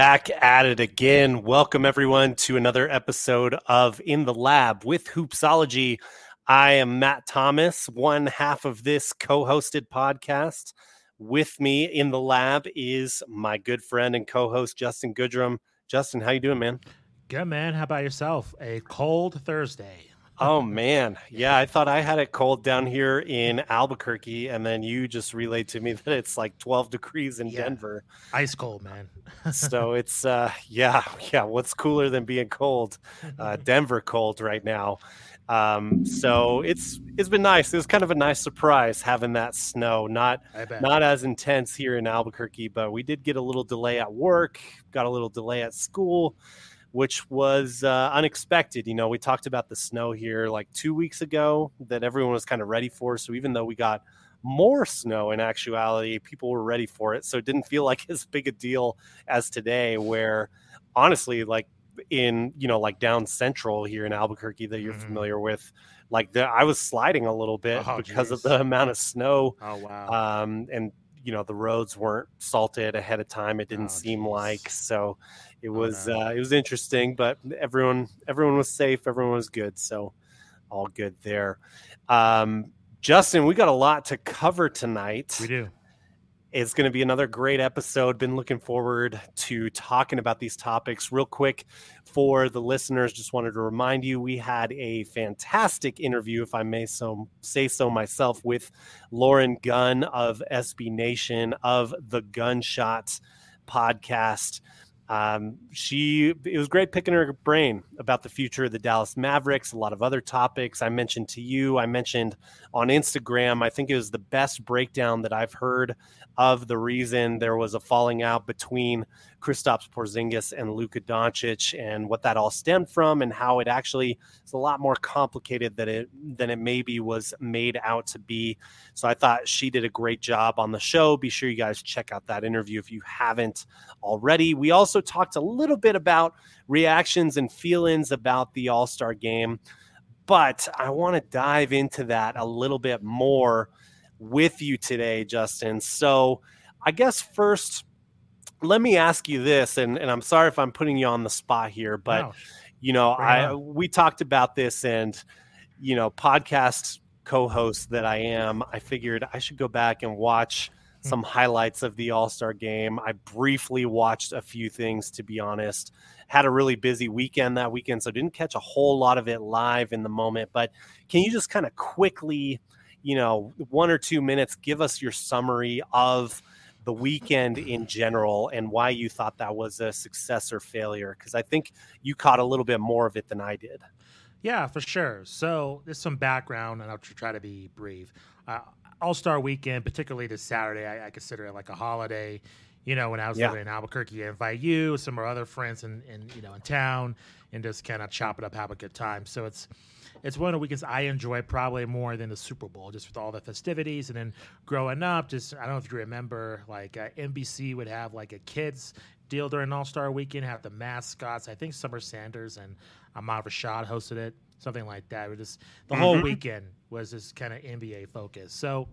back at it again. Welcome, everyone, to another episode of In the Lab with Hoopsology. I am Matt Thomas, one half of this co hosted podcast. With me in the lab is my good friend and co host, Justin Goodrum. Justin, how you doing, man? Good, man. How about yourself? A cold Thursday. Oh man, yeah. I thought I had it cold down here in Albuquerque, and then you just relayed to me that it's like 12 degrees in yeah. Denver. Ice cold, man. so it's uh, yeah, yeah. What's cooler than being cold? Uh, Denver cold right now. Um, so it's it's been nice. It was kind of a nice surprise having that snow. Not not as intense here in Albuquerque, but we did get a little delay at work. Got a little delay at school which was uh, unexpected. You know, we talked about the snow here like two weeks ago that everyone was kind of ready for. So even though we got more snow in actuality, people were ready for it. So it didn't feel like as big a deal as today, where honestly, like in, you know, like down central here in Albuquerque that you're mm-hmm. familiar with, like the, I was sliding a little bit oh, because geez. of the amount of snow. Oh, wow. Um, and, you know, the roads weren't salted ahead of time. It didn't oh, seem geez. like so it was oh, no. uh, it was interesting, but everyone everyone was safe, everyone was good, so all good there. Um, Justin, we got a lot to cover tonight. We do. It's going to be another great episode. Been looking forward to talking about these topics. Real quick for the listeners, just wanted to remind you we had a fantastic interview, if I may so say so myself, with Lauren Gunn of SB Nation of the Gunshot podcast. Um, she it was great picking her brain about the future of the Dallas Mavericks, a lot of other topics. I mentioned to you, I mentioned on Instagram, I think it was the best breakdown that I've heard of the reason there was a falling out between Kristaps Porzingis and Luka Doncic and what that all stemmed from and how it actually is a lot more complicated than it than it maybe was made out to be. So I thought she did a great job on the show. Be sure you guys check out that interview if you haven't already. We also talked a little bit about reactions and feelings about the All-Star game, but I want to dive into that a little bit more with you today, Justin. So, I guess first, let me ask you this, and, and I'm sorry if I'm putting you on the spot here, but you know, I we talked about this, and you know, podcast co-host that I am, I figured I should go back and watch hmm. some highlights of the All Star game. I briefly watched a few things, to be honest. Had a really busy weekend that weekend, so didn't catch a whole lot of it live in the moment. But can you just kind of quickly you know, one or two minutes, give us your summary of the weekend in general and why you thought that was a success or failure. Because I think you caught a little bit more of it than I did. Yeah, for sure. So there's some background, and I'll try to be brief. Uh, All Star Weekend, particularly this Saturday, I, I, consider it like a holiday. You know, when I was yeah. living in Albuquerque, I invite you, some of our other friends in, in you know in town, and just kind of chop it up, have a good time. So it's it's one of the weekends I enjoy probably more than the Super Bowl, just with all the festivities. And then growing up, just I don't know if you remember, like uh, NBC would have like a kids deal during All Star Weekend, have the mascots. I think Summer Sanders and Ahmad Rashad hosted it, something like that. It was just the mm-hmm. whole weekend was just kind of NBA focus. So.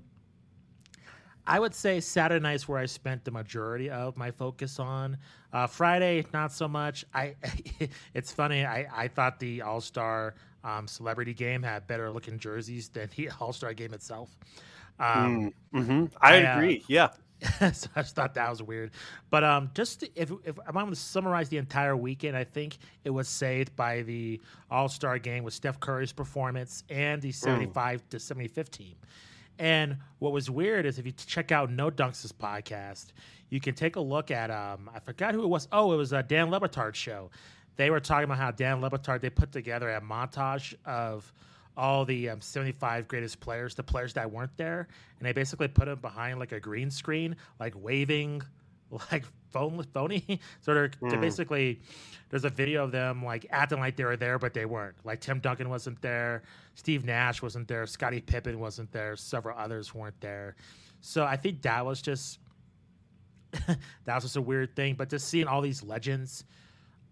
I would say Saturday night's where I spent the majority of my focus on. Uh, Friday, not so much. I, it's funny. I, I thought the All Star um, celebrity game had better looking jerseys than the All Star game itself. Um, mm, mm-hmm. I, I uh, agree. Uh, yeah. so I just thought that was weird. But um, just if, if I'm going to summarize the entire weekend, I think it was saved by the All Star game with Steph Curry's performance and the 75 mm. to 75 team. And what was weird is if you check out No Dunks' podcast, you can take a look at um, I forgot who it was. Oh, it was a Dan Le Batard show, they were talking about how Dan Le Batard they put together a montage of all the um, 75 greatest players, the players that weren't there, and they basically put them behind like a green screen, like waving, like phone phony. sort of mm. basically, there's a video of them like acting like they were there, but they weren't. Like Tim Duncan wasn't there, Steve Nash wasn't there, Scottie Pippen wasn't there, several others weren't there. So I think that was just that was just a weird thing. But just seeing all these legends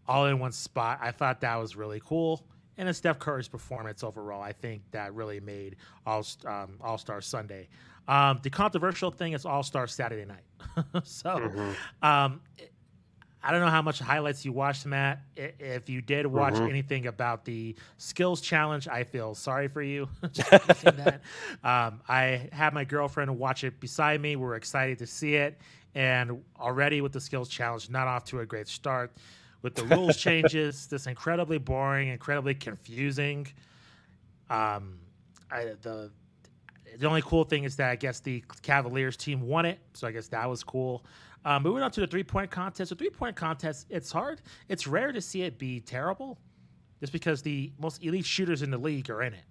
all in one spot. I thought that was really cool. And it's Steph Curry's performance overall. I think that really made All um, All Star Sunday. Um, the controversial thing is All Star Saturday night. so, mm-hmm. um, I don't know how much highlights you watched, Matt. If you did watch mm-hmm. anything about the skills challenge, I feel sorry for you. that. Um, I had my girlfriend watch it beside me. We are excited to see it, and already with the skills challenge, not off to a great start. With the rules changes, this incredibly boring, incredibly confusing. Um, I, the the only cool thing is that I guess the Cavaliers team won it, so I guess that was cool. Um, moving on to the three point contest. The three point contest, it's hard. It's rare to see it be terrible, just because the most elite shooters in the league are in it.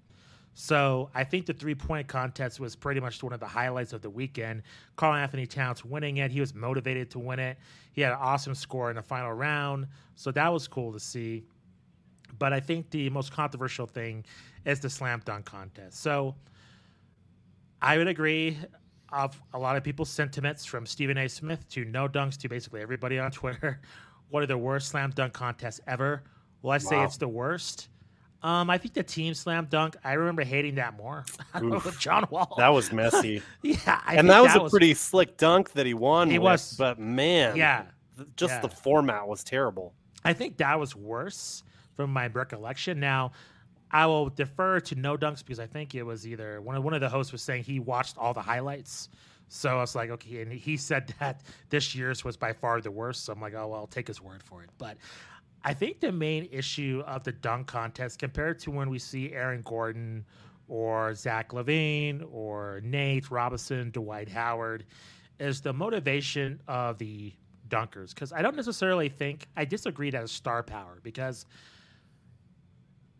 So I think the three point contest was pretty much one of the highlights of the weekend. Karl-Anthony Towns winning it. He was motivated to win it. He had an awesome score in the final round. So that was cool to see. But I think the most controversial thing is the slam dunk contest. So I would agree of a lot of people's sentiments from Stephen A. Smith to No Dunks to basically everybody on Twitter. What are the worst slam dunk contests ever? Well, I say wow. it's the worst. Um, I think the team slam dunk. I remember hating that more John Wall. That was messy. yeah, I and that was that a was, pretty slick dunk that he won. He with, was, but man, yeah, just yeah. the format was terrible. I think that was worse from my recollection. Now, I will defer to no dunks because I think it was either one of one of the hosts was saying he watched all the highlights. So I was like, okay, and he said that this year's was by far the worst. So I'm like, oh well, I'll take his word for it. But I think the main issue of the dunk contest compared to when we see Aaron Gordon or Zach LaVine or Nate Robinson, Dwight Howard, is the motivation of the dunkers. Because I don't necessarily think I disagree that star power because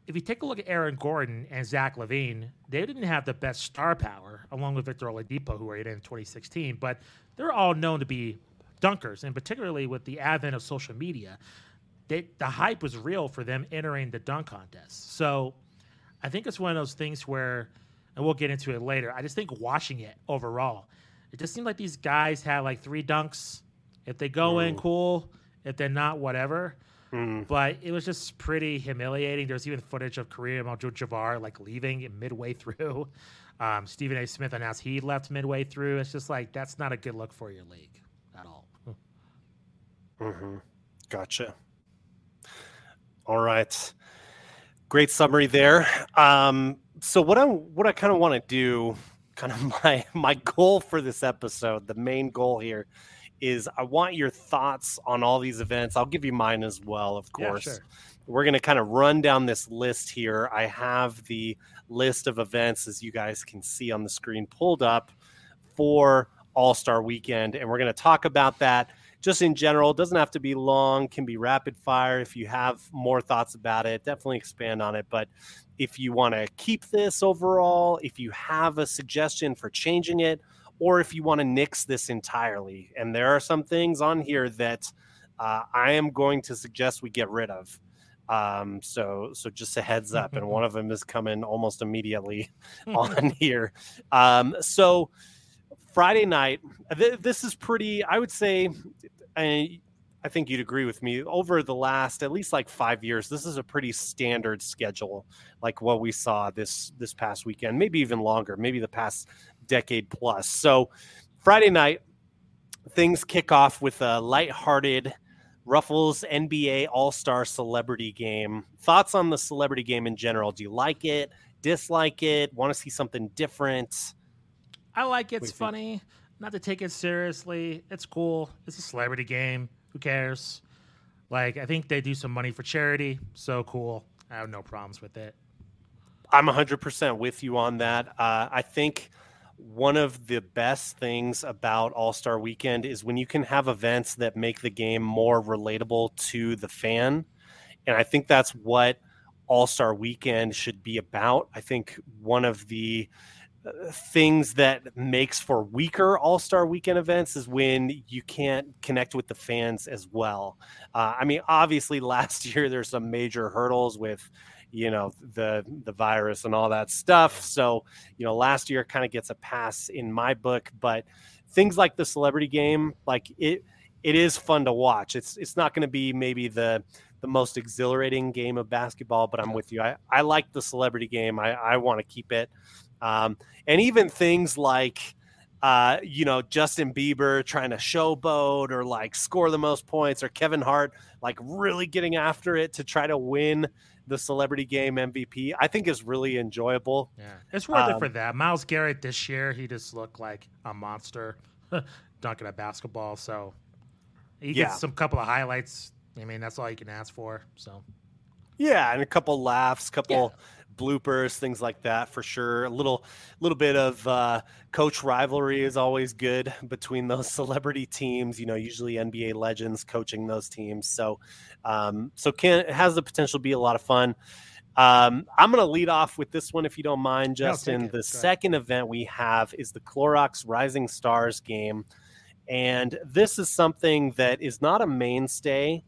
if you take a look at Aaron Gordon and Zach LaVine, they didn't have the best star power, along with Victor Oladipo, who were in 2016, but they're all known to be dunkers, and particularly with the advent of social media, they, the hype was real for them entering the dunk contest. So I think it's one of those things where, and we'll get into it later. I just think watching it overall, it just seemed like these guys had like three dunks. If they go in, cool. If they're not, whatever. Mm. But it was just pretty humiliating. There's even footage of Kareem Abdul-Jabbar like leaving midway through. Um, Stephen A. Smith announced he left midway through. It's just like that's not a good look for your league at all. Mm-hmm. Gotcha. All right. Great summary there. Um, so what I what I kind of want to do, kind of my my goal for this episode, the main goal here is I want your thoughts on all these events. I'll give you mine as well, of course. Yeah, sure. We're going to kind of run down this list here. I have the list of events, as you guys can see on the screen, pulled up for All Star Weekend, and we're going to talk about that just in general. It doesn't have to be long, can be rapid fire. If you have more thoughts about it, definitely expand on it. But if you want to keep this overall, if you have a suggestion for changing it, or if you want to nix this entirely. And there are some things on here that uh, I am going to suggest we get rid of. Um, so so just a heads up, and one of them is coming almost immediately on here. Um, so Friday night, th- this is pretty. I would say, I, I think you'd agree with me. Over the last at least like five years, this is a pretty standard schedule, like what we saw this this past weekend, maybe even longer, maybe the past decade plus. So Friday night, things kick off with a light-hearted Ruffles NBA All Star Celebrity Game. Thoughts on the celebrity game in general? Do you like it? Dislike it? Want to see something different? I like it. It's funny. Not to take it seriously. It's cool. It's a celebrity game. Who cares? Like, I think they do some money for charity. So cool. I have no problems with it. I'm 100% with you on that. Uh, I think one of the best things about All Star Weekend is when you can have events that make the game more relatable to the fan. And I think that's what All Star Weekend should be about. I think one of the things that makes for weaker All Star Weekend events is when you can't connect with the fans as well. Uh, I mean, obviously, last year there's some major hurdles with you know the the virus and all that stuff. So you know last year kind of gets a pass in my book but things like the celebrity game like it it is fun to watch. It's it's not going to be maybe the the most exhilarating game of basketball but i'm with you. I, I like the celebrity game. I, I want to keep it um, and even things like uh, you know, Justin Bieber trying to showboat or like score the most points, or Kevin Hart like really getting after it to try to win the celebrity game MVP, I think is really enjoyable. Yeah, it's worth um, it for that. Myles Garrett this year, he just looked like a monster dunking a basketball. So he gets yeah. some couple of highlights. I mean, that's all you can ask for. So yeah, and a couple laughs, couple. Yeah bloopers, things like that for sure. A little little bit of uh, coach rivalry is always good between those celebrity teams. You know, usually NBA legends coaching those teams. So um, so can it has the potential to be a lot of fun. Um, I'm going to lead off with this one if you don't mind, Justin. The second event we have is the Clorox Rising Stars game. And this is something that is not a mainstay.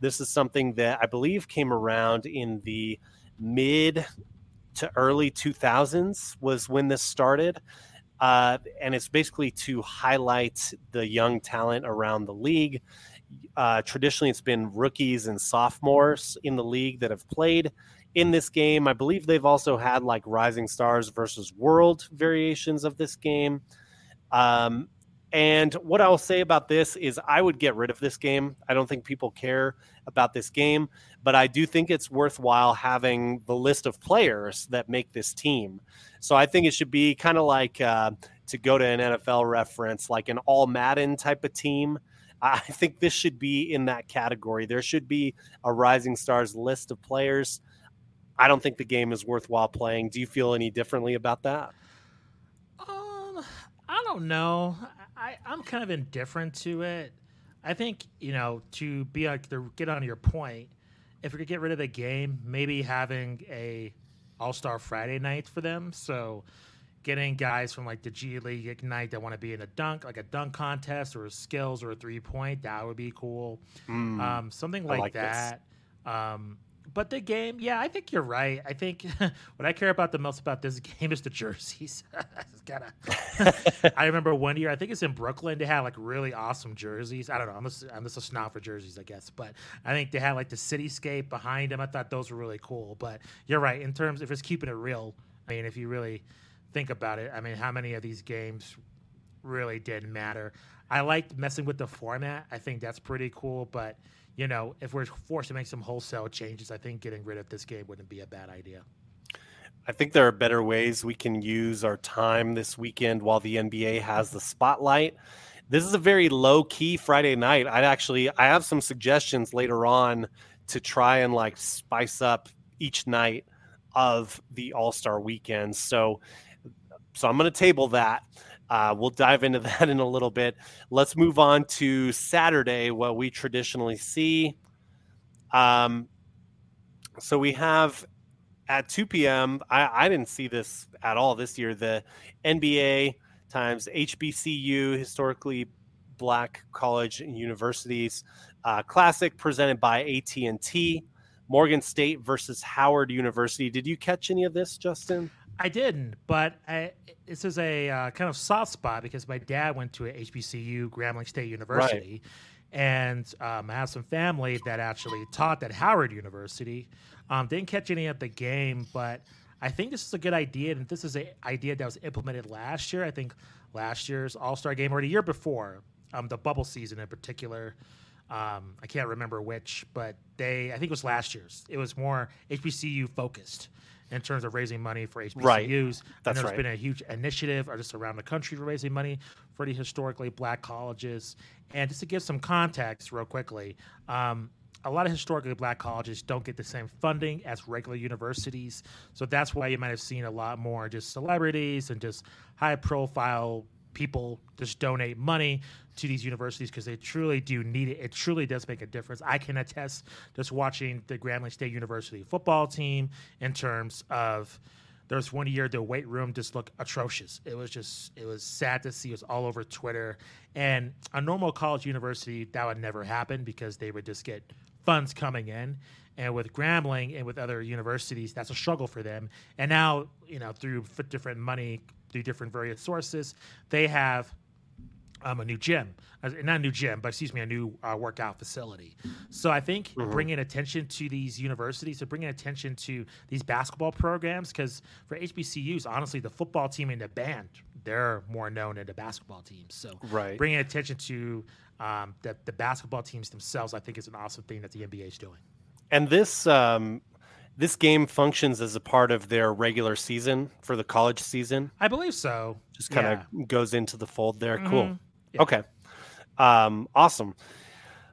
This is something that I believe came around in the mid to early 2000s was when this started. Uh, and it's basically to highlight the young talent around the league. Uh, traditionally, it's been rookies and sophomores in the league that have played in this game. I believe they've also had like Rising Stars versus World variations of this game. Um, and what I'll say about this is, I would get rid of this game. I don't think people care about this game, but I do think it's worthwhile having the list of players that make this team. So I think it should be kind of like uh, to go to an NFL reference, like an all Madden type of team. I think this should be in that category. There should be a Rising Stars list of players. I don't think the game is worthwhile playing. Do you feel any differently about that? Um, I don't know. I, I'm kind of indifferent to it. I think you know to be like to get on your point. If we could get rid of the game, maybe having a All Star Friday night for them. So getting guys from like the G League Ignite that want to be in a dunk, like a dunk contest or skills or a three point, that would be cool. Mm, um, something like, like that. Um, but the game, yeah, I think you're right. I think what I care about the most about this game is the jerseys. I remember one year, I think it's in Brooklyn. They had like really awesome jerseys. I don't know. I'm just, I'm just a snob for jerseys, I guess. But I think they had like the cityscape behind them. I thought those were really cool. But you're right in terms if it's keeping it real. I mean, if you really think about it, I mean, how many of these games really did matter? I liked messing with the format. I think that's pretty cool, but you know, if we're forced to make some wholesale changes, I think getting rid of this game wouldn't be a bad idea. I think there are better ways we can use our time this weekend while the NBA has the spotlight. This is a very low key Friday night. I actually I have some suggestions later on to try and like spice up each night of the All Star weekend. So so I'm going to table that. Uh, we'll dive into that in a little bit. Let's move on to Saturday, what we traditionally see. Um, so we have at 2 p.m. I, I didn't see this at all this year. The NBA times HBCU, historically black college and universities, uh, classic presented by AT&T. Morgan State versus Howard University. Did you catch any of this, Justin? I didn't, but I, this is a uh, kind of soft spot because my dad went to a HBCU, Grambling State University, right. and um, I have some family that actually taught at Howard University. Um, didn't catch any of the game, but I think this is a good idea, and this is an idea that was implemented last year. I think last year's All Star game or the year before, um, the bubble season in particular. Um, I can't remember which, but they I think it was last year's. It was more HBCU focused in terms of raising money for HBCUs. Right. That's and there's right. been a huge initiative just around the country for raising money for the historically black colleges. And just to give some context real quickly, um, a lot of historically black colleges don't get the same funding as regular universities. So that's why you might have seen a lot more just celebrities and just high profile people just donate money to these universities because they truly do need it. It truly does make a difference. I can attest just watching the Grambling State University football team in terms of there was one year the weight room just looked atrocious. It was just it was sad to see. It was all over Twitter. And a normal college university that would never happen because they would just get funds coming in. And with Grambling and with other universities, that's a struggle for them. And now, you know, through different money, through different various sources, they have um, a new gym, uh, not a new gym, but excuse me, a new uh, workout facility. So I think mm-hmm. bringing attention to these universities, so bringing attention to these basketball programs, because for HBCUs, honestly, the football team and the band they're more known than the basketball teams. So Right. bringing attention to um, the, the basketball teams themselves, I think, is an awesome thing that the NBA is doing. And this um, this game functions as a part of their regular season for the college season. I believe so. Just kind of Yeah. goes into the fold there. Cool. Mhm. Yeah. Okay. Um, awesome.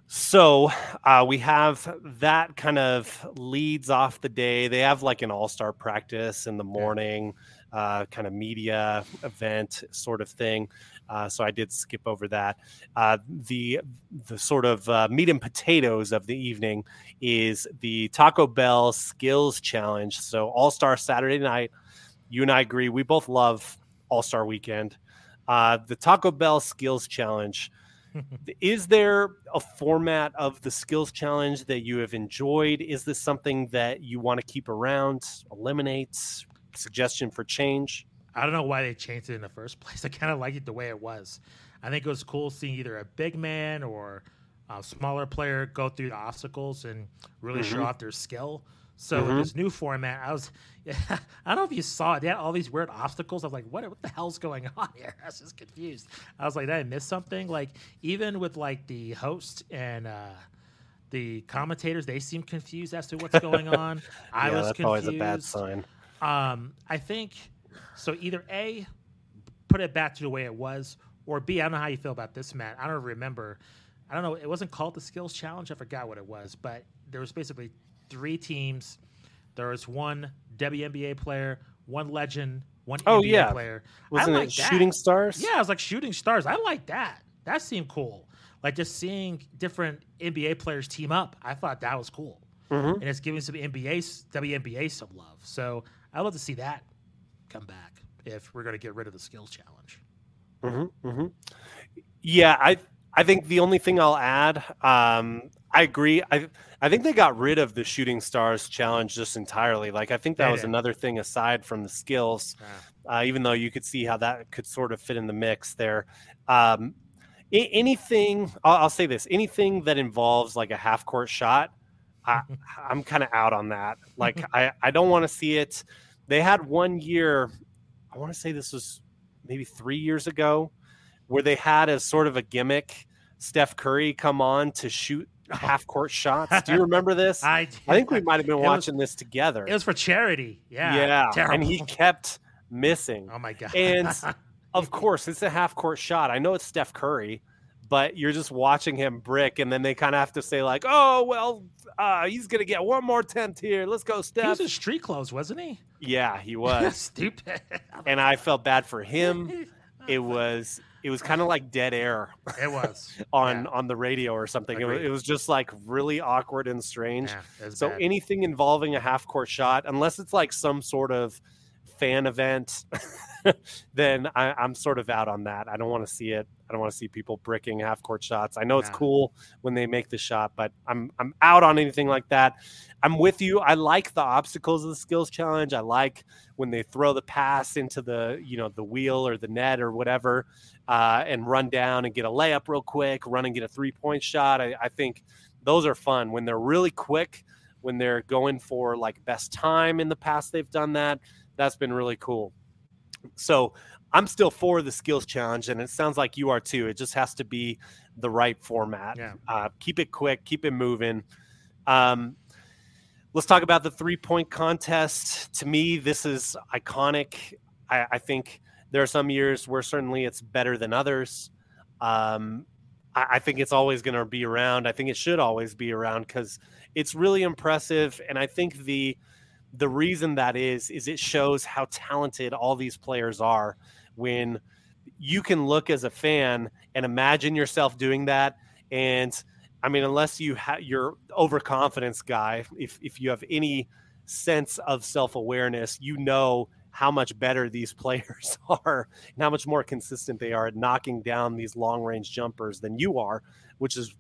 So uh, we have that kind of leads off the day. They have like an all star practice in the morning, uh, kind of media event sort of thing. Uh, so I did skip over that. Uh, the the sort of uh, meat and potatoes of the evening is the Taco Bell Skills Challenge. So All Star Saturday night. You and I agree. We both love All Star Weekend. Uh, the Taco Bell Skills Challenge. Is there a format of the skills challenge that you have enjoyed? Is this something that you want to keep around, eliminate, suggestion for change? I don't know why they changed it in the first place. I kind of liked it the way it was. I think it was cool seeing either a big man or a smaller player go through the obstacles and really show Mhm. off their skill. So Mhm. this new format, I was, I don't know if you saw it. They had all these weird obstacles. I was like, what, what the hell's going on here? I was just confused. I was like, did I miss something? Like even with like the host and uh, the commentators, they seem confused as to what's going on. I yeah, was that's confused. always a bad sign. Um, I think so. Either A, put it back to the way it was, or B, I don't know how you feel about this, Matt. I don't remember. I don't know. It wasn't called the skills challenge. I forgot what it was, but there was basically three teams. There was one WNBA player, one legend, one Oh, NBA yeah. player. Wasn't I it that. shooting stars? Yeah, I was like shooting stars. I like that. That seemed cool. Like just seeing different NBA players team up. I thought that was cool Mhm. and it's giving some NBA, WNBA some love. So I'd love to see that come back if we're going to get rid of the skills challenge. hmm hmm Yeah, I I think the only thing I'll add, um, I agree. I I think they got rid of the shooting stars challenge just entirely. Like I think that They was did. another thing aside from the skills. uh, even though you could see how that could sort of fit in the mix there. Um, a- anything, I'll, I'll say this: anything that involves like a half court shot, I, I'm kind of out on that. Like, I, I don't want to see it. They had one year, I want to say this was maybe three years ago, where they had as sort of a gimmick Steph Curry come on to shoot oh. half court shots. Do you remember this? I, I, think we might have been It was- watching this together. It was for charity. Yeah. yeah, Terrible. and he kept missing. oh my god. And of course, it's a half court shot. I know it's Steph Curry, but you're just watching him brick, and then they kind of have to say like, "Oh well, uh, he's gonna get one more attempt here. Let's go, he Steph." was in street clothes, wasn't he? yeah, he was, Stupid. and I felt bad for him. It was it was kind of like dead air It was. on Yeah. on the radio or something. It, wa- Agreed. it was just like really awkward and strange. Yeah, So bad. anything involving a half court shot, unless it's like some sort of fan event, then I, I'm sort of out on that. I don't want to see it. I don't want to see people bricking half court shots. I know it's No. cool when they make the shot, but I'm I'm out on anything like that. I'm with you. I like the obstacles of the skills challenge. I like when they throw the pass into the you know the wheel or the net or whatever, uh, and run down and get a layup real quick, run and get a three point shot. I, I think those are fun when they're really quick. When they're going for like best time in the past, they've done that. That's been really cool. So I'm still for the skills challenge, and it sounds like you are too. It just has to be the right format. Yeah. Uh, keep it quick, keep it moving. Um, let's talk about the three point contest. To me, this is iconic. I, I think there are some years where certainly it's better than others. Um, I, I think it's always going to be around. I think it should always be around because it's really impressive, and I think the the reason that is is it shows how talented all these players are when you can look as a fan and imagine yourself doing that and i mean unless you have your overconfidence guy if if you have any sense of self-awareness you know how much better these players are and how much more consistent they are at knocking down these long range jumpers than you are which is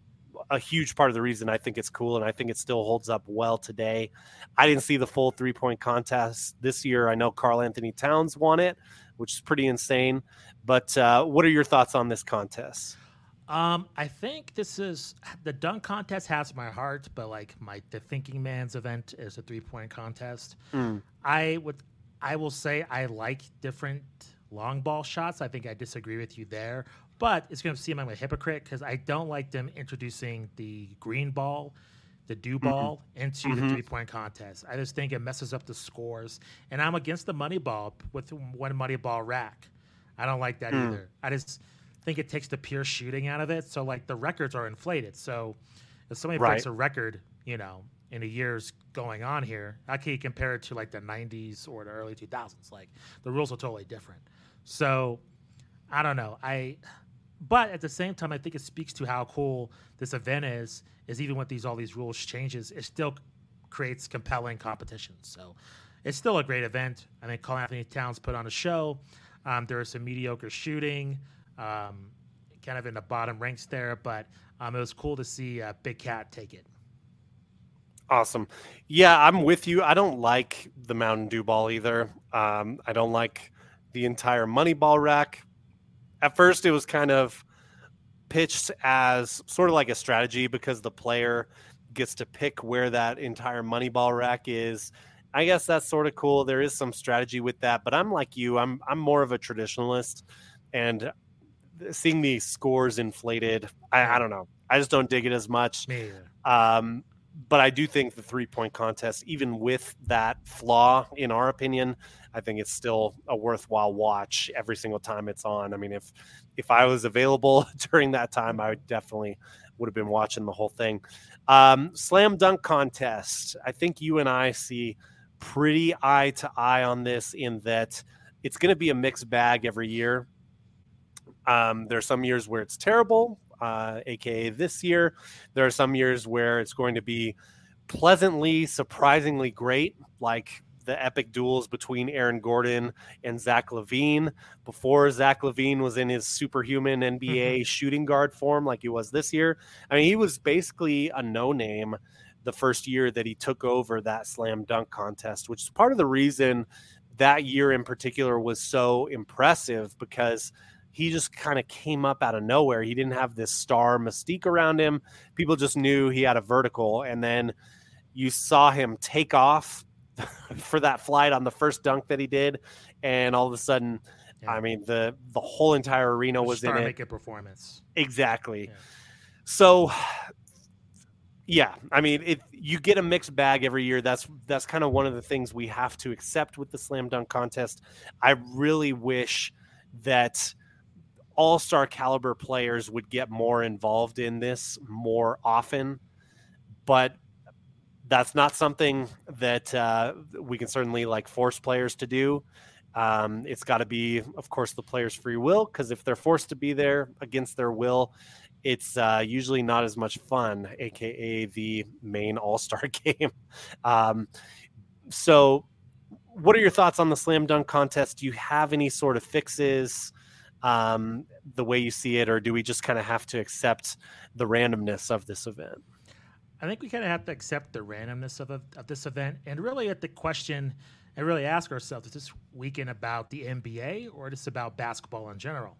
a huge part of the reason I think it's cool and I think it still holds up well today. I didn't see the full three point contest this year. I know Karl-Anthony Towns won it, which is pretty insane. But uh, what are your thoughts on this contest? Um, I think this is the dunk contest has my heart, but like my the thinking man's event is a three point contest. Mm. I would I will say I like different long ball shots. I think I disagree with you there, but it's going to seem I'm a hypocrite because I don't like them introducing the green ball, the do mm-hmm. ball mm-hmm. into mm-hmm. the three point contest. I just think it messes up the scores, and I'm against the money ball with one money ball rack. I don't like that mm. either. I just think it takes the pure shooting out of it. So like the records are inflated. So if somebody right. breaks a record, you know, in the years going on here, I can compare it to like the 90s or the early 2000s? Like the rules are totally different. So I don't know. I, but at the same time, I think it speaks to how cool this event is. Is even with these all these rules changes, it still creates compelling competition. So it's still a great event. I think Karl-Anthony Towns put on a show. Um, there was some mediocre shooting, um, kind of in the bottom ranks there, but um, it was cool to see uh, Big Cat take it. Awesome. Yeah, I'm with you. I don't like the Mountain Dew ball either. Um, I don't like the entire money ball rack. At first, it was kind of pitched as sort of like a strategy because the player gets to pick where that entire money ball rack is. I guess that's sort of cool. There is some strategy with that, but I'm like you. I'm I'm more of a traditionalist, and seeing the scores inflated, I, I don't know. I just don't dig it as much. Um, but I do think the three point contest, even with that flaw, in our opinion, I think it's still a worthwhile watch every single time it's on. I mean, if if I was available during that time, I would definitely would have been watching the whole thing. Um, slam dunk contest. I think you and I see pretty eye to eye on this in that it's going to be a mixed bag every year. Um, there are some years where it's terrible, uh, aka this year. There are some years where it's going to be pleasantly, surprisingly great, like the epic duels between Aaron Gordon and Zach LaVine before Zach LaVine was in his superhuman NBA mm-hmm. shooting guard form like he was this year. I mean, he was basically a no name the first year that he took over that slam dunk contest, which is part of the reason that year in particular was so impressive because he just kind of came up out of nowhere. He didn't have this star mystique around him. People just knew he had a vertical. And then you saw him take off for that flight on the first dunk that he did. And all of a sudden, yeah. I mean, the the whole entire arena was in it. a performance. Exactly. Yeah. So yeah, I mean, it, you get a mixed bag every year. That's that's kind of one of the things we have to accept with the slam dunk contest. I really wish that all star caliber players would get more involved in this more often. But that's not something that uh, we can certainly like force players to do. Um, it's got to be, of course, the players' free will because if they're forced to be there against their will, it's uh, usually not as much fun, aka the main All Star game. Um, so, what are your thoughts on the slam dunk contest? Do you have any sort of fixes? Um, the way you see it, or do we just kind of have to accept the randomness of this event? I think we kind of have to accept the randomness of, of this event and really at the question and really ask ourselves: Is this weekend about the NBA or is this about basketball in general?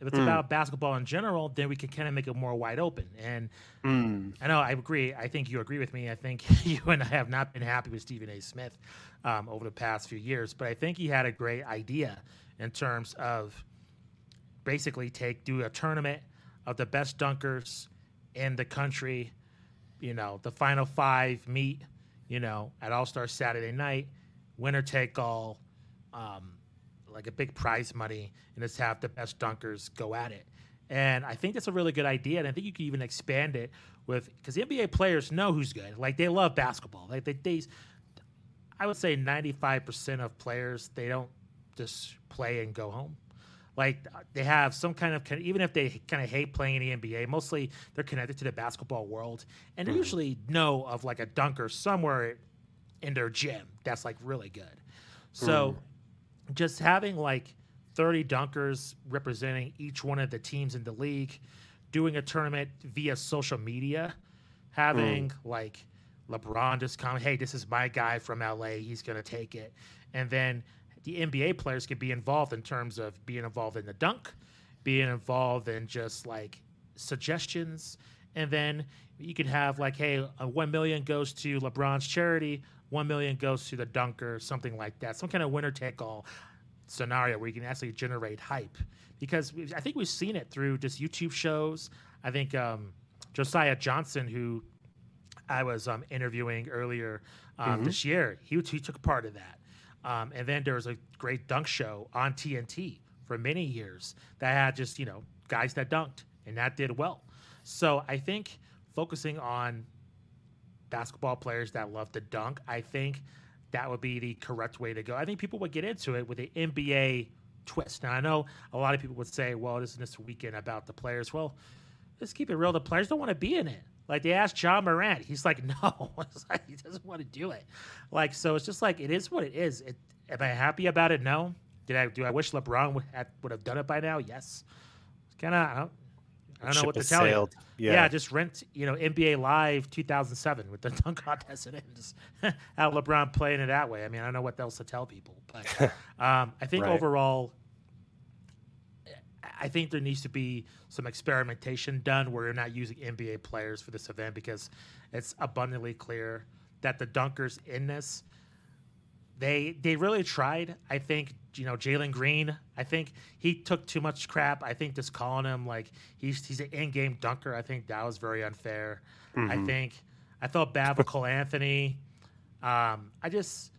If it's mm. about basketball in general, then we can kind of make it more wide open. And mm. I know I agree. I think you agree with me. I think you and I have not been happy with Stephen A. Smith um, over the past few years, but I think he had a great idea in terms of basically take do a tournament of the best dunkers in the country. You know, the final five meet. You know, at All Star Saturday night, winner take all, um, like a big prize money, and just have the best dunkers go at it. And I think that's a really good idea, and I think you can even expand it with because NBA players know who's good. Like they love basketball. Like they, they I would say ninety five percent of players they don't just play and go home like they have some kind of even if they kind of hate playing in the NBA, mostly they're connected to the basketball world, and they mm. usually know of like a dunker somewhere in their gym that's like really good. So mm. just having like 30 dunkers representing each one of the teams in the league, doing a tournament via social media, having mm. like LeBron just come, hey, this is my guy from LA, he's gonna take it, and then the NBA players could be involved in terms of being involved in the dunk, being involved in just like suggestions, and then you could have like, hey, a one million goes to LeBron's charity, one million goes to the dunker, something like that, some kind of winner take all. scenario where you can actually generate hype because I think we've seen it through just YouTube shows. I think um, Josiah Johnson, who I was um, interviewing earlier um, mm-hmm. this year, he, he took part of that. Um, and then there was a great dunk show on TNT for many years that had just, you know, guys that dunked and that did well. So I think focusing on basketball players that love to dunk, I think that would be the correct way to go. I think people would get into it with the NBA twist. Now I know a lot of people would say, "Well, isn't this weekend about the players?" Well, let's keep it real. The players don't want to be in it. Like they asked Ja Morant, he's like, "No," like, he doesn't want to do it. Like so, it's just like it is what it is. It, am I happy about it? No. Did I do I wish LeBron would have, would have done it by now? Yes. Kind of. I don't, I don't know what to tell sailed. you. Yeah. yeah. just rent, you know, NBA Live 2007 with the dunk contest and just have LeBron playing it that way. I mean, I don't know what else to tell people, but um, I think right. overall, I think there needs to be some experimentation done where you're not using NBA players for this event because it's abundantly clear that the dunkers in this they they really tried. I think you know Jalen Green. I think he took too much crap. I think just calling him like he's he's an in-game dunker. I think that was very unfair. Mm-hmm. I think I felt bad for Cole Anthony. Um, I just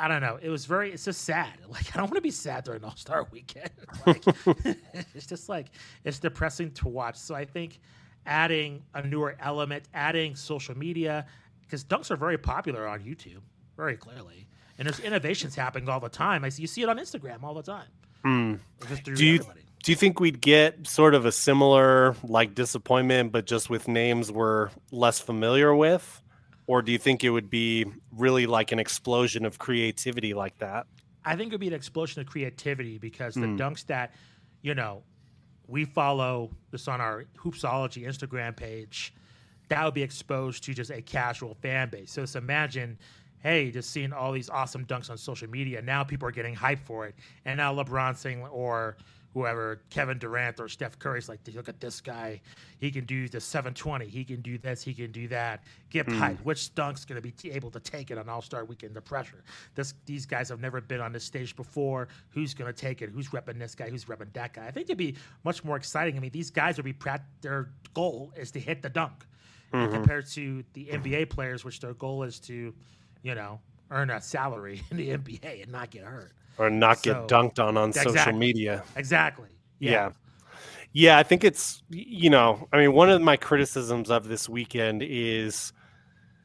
I don't know. It was very. It's just sad. Like I don't want to be sad during All Star Weekend. Like it's just like it's depressing to watch. So I think adding a newer element, adding social media, because dunks are very popular on YouTube, very clearly and there's innovations happening all the time. I see you see it on Instagram all the time. Mm. Do you everybody. do you think we'd get sort of a similar like disappointment, but just with names we're less familiar with, or do you think it would be really like an explosion of creativity like that? I think it would be an explosion of creativity because mm. the hmm. dunks that you know we follow this on our Hoopsology Instagram page, that would be exposed to just a casual fan base. So just imagine hey, just seeing all these awesome dunks on social media. Now people are getting hyped for it. And now LeBron saying, or whoever, Kevin Durant or Steph Curry's like, look at this guy. He can do the 720. He can do this. He can do that. Get mm. hyped. Which dunk's going to be t- able to take it on All Star Weekend? The pressure. This, these guys have never been on this stage before. Who's going to take it? Who's repping this guy? Who's repping that guy? I think it'd be much more exciting. I mean, these guys would be prat- their goal is to hit the dunk. Mm-hmm. compared to the NBA players, which their goal is to you know, earn a salary in the NBA and not get hurt or not so, get dunked on on exactly, social media. Exactly. Yeah. yeah. Yeah, I think it's you know, I mean, one of my criticisms of this weekend is,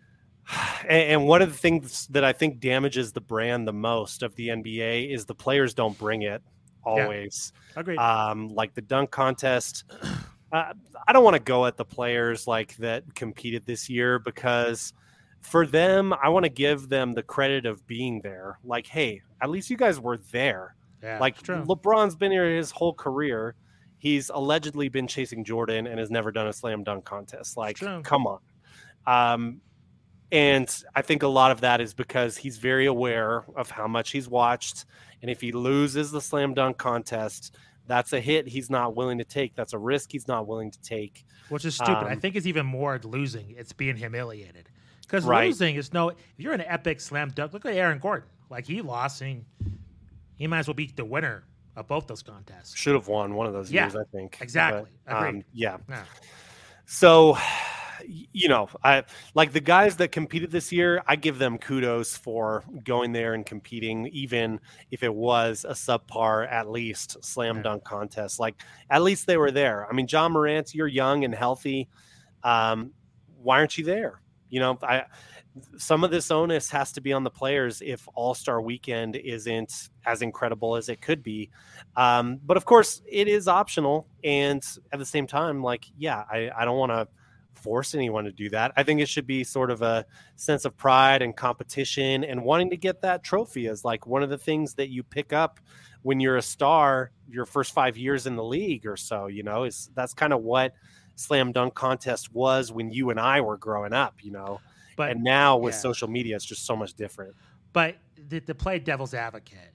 and one of the things that I think damages the brand the most of the NBA is the players don't bring it always. Yeah. Agreed. Um, like the dunk contest. Uh, I don't want to go at the players like that competed this year because for them, I want to give them the credit of being there. Like, hey, at least you guys were there. Yeah, like LeBron's been here his whole career. He's allegedly been chasing Jordan and has never done a slam dunk contest. Like, come on. Um, and I think a lot of that is because he's very aware of how much he's watched. And if he loses the slam dunk contest, that's a hit he's not willing to take. That's a risk he's not willing to take. Which is stupid. Um, I think it's even more losing. It's being humiliated. Because right. losing is no. If you're an epic slam dunk, look at Aaron Gordon. Like he lost, and he might as well be the winner of both those contests. Should have won one of those yeah, years, I think. Exactly. But, um, yeah. yeah. So, you know, I like the guys that competed this year. I give them kudos for going there and competing, even if it was a subpar, at least slam dunk contest. Like at least they were there. I mean, Ja Morant, you're young and healthy. Um, why aren't you there? You know, I some of this onus has to be on the players if All Star Weekend isn't as incredible as it could be. Um, but of course, it is optional, and at the same time, like, yeah, I, I don't want to force anyone to do that. I think it should be sort of a sense of pride and competition and wanting to get that trophy is like one of the things that you pick up when you're a star your first 5 years in the league or so, you know, is that's kind of what slam dunk contest was when you and I were growing up, you know. But and now with yeah. social media, it's just so much different. But the, to play devil's advocate,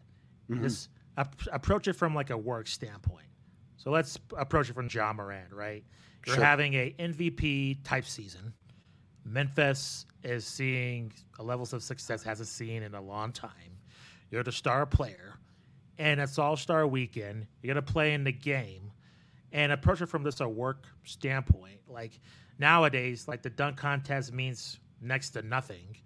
mm-hmm. is approach it from like a work standpoint. So let's approach it from Ja Morant, right? You're sure. having a MVP type season. Memphis is seeing a levels of success hasn't seen in a long time. You're the star player. and it's All Star Weekend. You're gonna play in the game, and approach it from this a work standpoint. Like nowadays, like the dunk contest means next to nothing.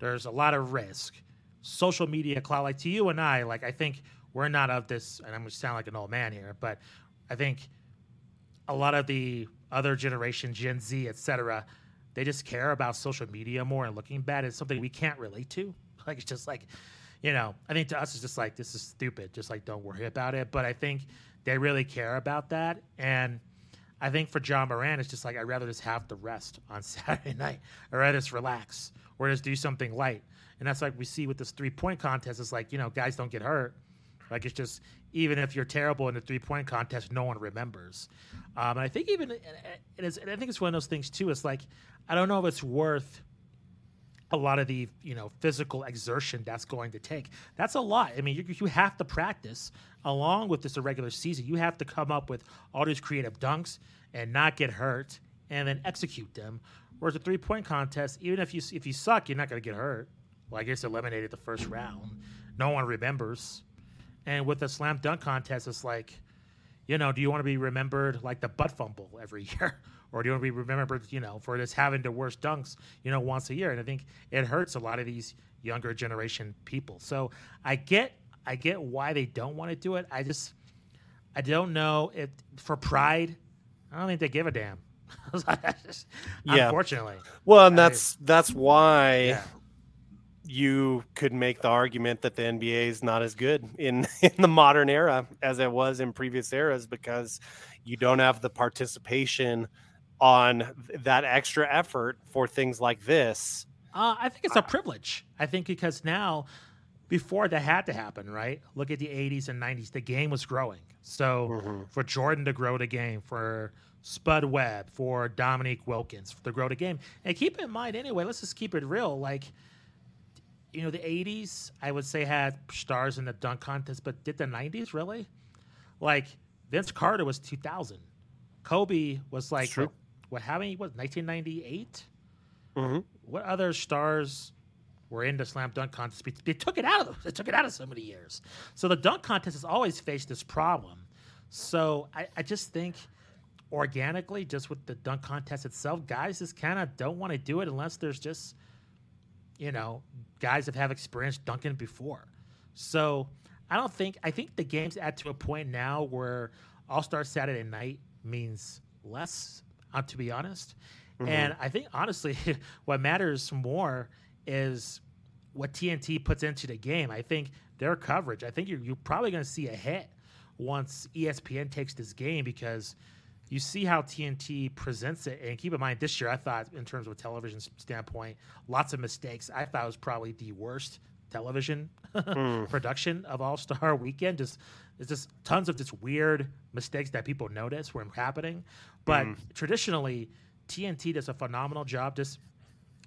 There's a lot of risk. Social media clout, like to you and I, like I think we're not of this, and I'm gonna sound like an old man here, but I think a lot of the other generation, Gen Z, etc., they just care about social media more and looking bad. It's something we can't relate to. Like it's just like, you know, I think to us it's just like this is stupid. Just like don't worry about it. But I think they really care about that. And I think for Ja Morant, it's just like I'd rather just have the rest on Saturday night, or rather just relax, or just do something light. And that's like we see with this three point contest. It's like you know guys don't get hurt. Like it's just even if you're terrible in the three point contest, no one remembers. Um, and I think even it is. I think it's one of those things too. It's like I don't know if it's worth a lot of the you know physical exertion that's going to take. That's a lot. I mean, you, you have to practice along with this irregular season. You have to come up with all these creative dunks and not get hurt, and then execute them. Whereas a three point contest, even if you if you suck, you're not going to get hurt. Well, I guess eliminated the first round. No one remembers. And with the slam dunk contest, it's like, you know, do you want to be remembered like the butt fumble every year? Or do you want to be remembered, you know, for just having the worst dunks, you know, once a year? And I think it hurts a lot of these younger generation people. So I get, I get why they don't want to do it. I just, I don't know if for pride, I don't think they give a damn. yeah. Unfortunately. Well, and that's I, that's why yeah. you could make the argument that the NBA is not as good in in the modern era as it was in previous eras because you don't have the participation on that extra effort for things like this? Uh, I think it's a privilege. I think because now, before that had to happen, right? Look at the 80s and 90s. The game was growing. So mm-hmm. for Jordan to grow the game, for Spud Webb, for Dominique Wilkins to grow the game. And keep in mind, anyway, let's just keep it real. Like, you know, the 80s, I would say, had stars in the dunk contest, but did the 90s really? Like, Vince Carter was 2000. Kobe was like what how many was 1998 mm-hmm. what other stars were in the slam dunk contest they took it out of them. they took it out of so many years so the dunk contest has always faced this problem so i, I just think organically just with the dunk contest itself guys just kind of don't want to do it unless there's just you know guys that have experienced dunking before so i don't think i think the game's at to a point now where all-star saturday night means less uh, to be honest. Mm-hmm. And I think honestly, what matters more is what TNT puts into the game. I think their coverage. I think you're, you're probably going to see a hit once ESPN takes this game because you see how TNT presents it. And keep in mind, this year I thought, in terms of a television standpoint, lots of mistakes. I thought it was probably the worst television mm. production of All Star Weekend. Just it's just tons of just weird mistakes that people notice were happening. But mm. traditionally, TNT does a phenomenal job just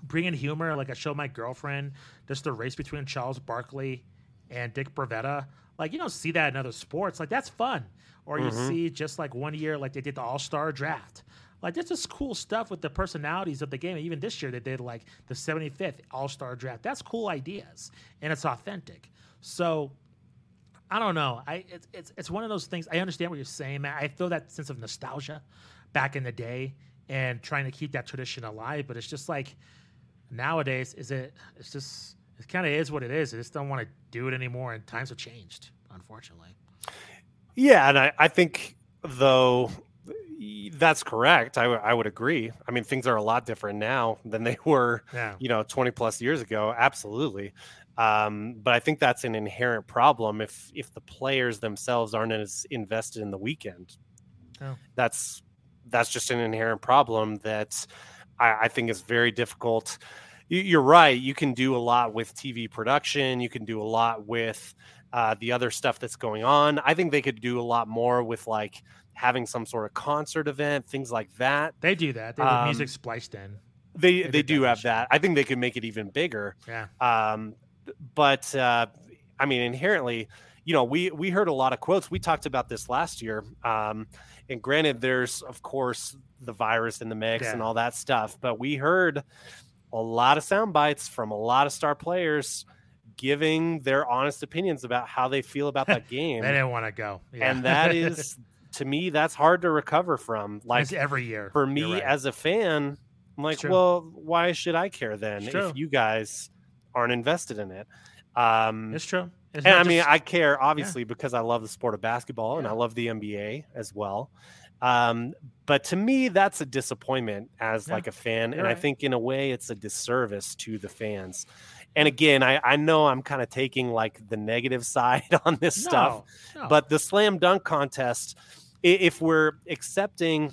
bringing humor. Like I showed my girlfriend just the race between Charles Barkley and Dick Bavetta. Like you don't see that in other sports. Like that's fun. Or you mm-hmm. see just like one year, like they did the All Star Draft. Like that's just cool stuff with the personalities of the game. Even this year, they did like the 75th All Star Draft. That's cool ideas, and it's authentic. So I don't know. I it's, it's it's one of those things. I understand what you're saying, man. I feel that sense of nostalgia back in the day and trying to keep that tradition alive. But it's just like nowadays, is it? It's just it kind of is what it is. I just don't want to do it anymore, and times have changed, unfortunately. Yeah, and I, I think though that's correct. I, w- I would agree. I mean, things are a lot different now than they were, yeah. you know, 20 plus years ago. Absolutely. Um, but I think that's an inherent problem if if the players themselves aren't as invested in the weekend. Oh. That's that's just an inherent problem that I, I think is very difficult. You're right. You can do a lot with TV production. You can do a lot with uh, the other stuff that's going on. I think they could do a lot more with like having some sort of concert event, things like that. They do that. They have um, music spliced in. They they, they do have that. I think they could make it even bigger. Yeah. Um, but uh, I mean, inherently, you know, we we heard a lot of quotes. We talked about this last year. Um, and granted, there's of course the virus in the mix yeah. and all that stuff, but we heard a lot of sound bites from a lot of star players giving their honest opinions about how they feel about that game. they didn't want to go, yeah. and that is to me that's hard to recover from. Like every year for me right. as a fan, I'm like, well, why should I care then if you guys aren't invested in it? Um, it's true. It's and I mean, I care obviously yeah. because I love the sport of basketball yeah. and I love the NBA as well. Um, but to me, that's a disappointment as yeah. like a fan, You're and right. I think in a way it's a disservice to the fans. And again, I, I know I'm kind of taking like the negative side on this no, stuff, no. but the slam dunk contest, if we're accepting,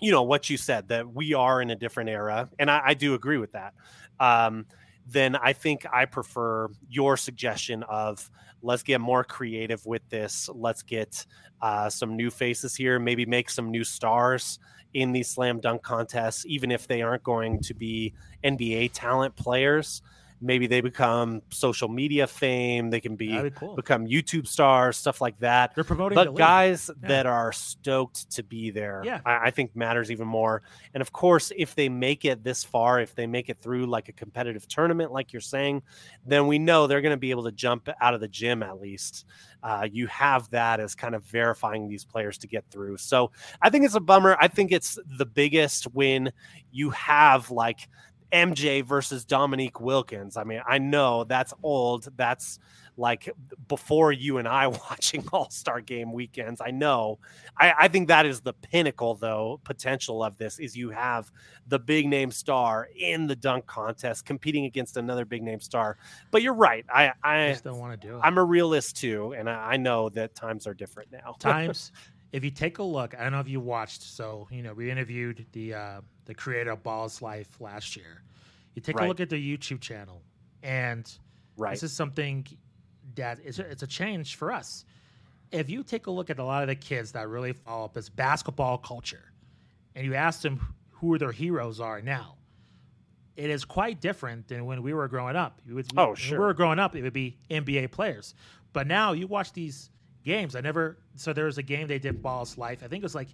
you know, what you said that we are in a different era, and I, I do agree with that. Um, then I think I prefer your suggestion of let's get more creative with this. Let's get uh, some new faces here, maybe make some new stars in these slam dunk contests, even if they aren't going to be NBA talent players maybe they become social media fame. They can be, be cool. become YouTube stars, stuff like that. They're promoting, but guys yeah. that are stoked to be there, yeah. I, I, think matters even more. And of course, if they make it this far, if they make it through like a competitive tournament, like you're saying, then we know they're going to be able to jump out of the gym at least. Uh, you have that as kind of verifying these players to get through. So I think it's a bummer. I think it's the biggest when you have like MJ versus Dominique Wilkins. I mean, I know that's old. That's like before you and I watching All Star Game weekends. I know. I, I, think that is the pinnacle, though, potential of this is you have the big name star in the dunk contest competing against another big name star. But you're right. I I don't want to do it. I'm a realist too, and I, I know that times are different now. times. If you take a look, I don't know if you watched. So you know, we interviewed the uh, the creator of Balls Life last year. You take right. a look at their YouTube channel, and right. this is something that is a, it's a change for us. If you take a look at a lot of the kids that really follow up this basketball culture, and you ask them who their heroes are now, it is quite different than when we were growing up. Would, oh, sure. When we were growing up, it would be NBA players. But now you watch these games. I never. So there was a game they did Balls Life. I think it was like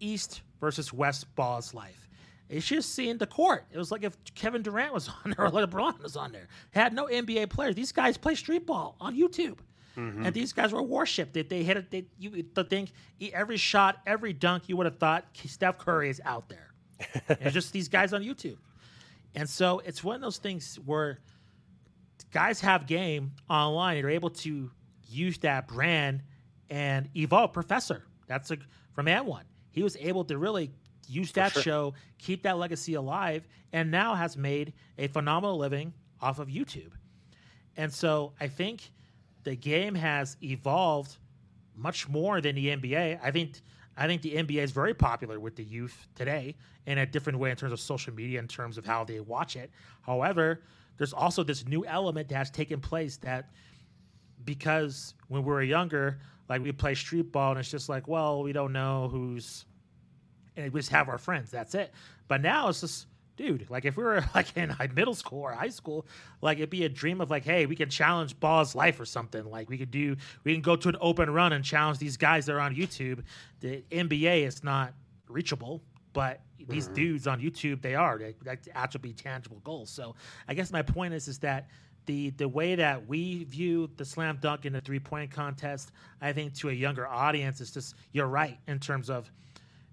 East versus West Balls Life. It's just seeing the court. It was like if Kevin Durant was on there or LeBron was on there. Had no NBA players. These guys play street ball on YouTube. Mm-hmm. And these guys were worshipped. They, they hit it. They, you the thing every shot, every dunk, you would have thought Steph Curry is out there. it's just these guys on YouTube. And so it's one of those things where guys have game online and are able to use that brand and evolve. Professor, that's a, from AND1. He was able to really use that sure. show, keep that legacy alive, and now has made a phenomenal living off of YouTube. And so I think the game has evolved much more than the NBA. I think I think the NBA is very popular with the youth today in a different way in terms of social media, in terms of how they watch it. However, there's also this new element that has taken place that because when we were younger, like we play street ball and it's just like, well, we don't know who's and we just have our friends. That's it. But now it's just, dude, like if we were like in middle school or high school, like it'd be a dream of like, hey, we can challenge Ball's life or something. Like we could do, we can go to an open run and challenge these guys that are on YouTube. The NBA is not reachable, but these mm-hmm. dudes on YouTube, they are. They, that actually be tangible goals. So I guess my point is, is that the the way that we view the slam dunk in the three point contest, I think to a younger audience is just you're right in terms of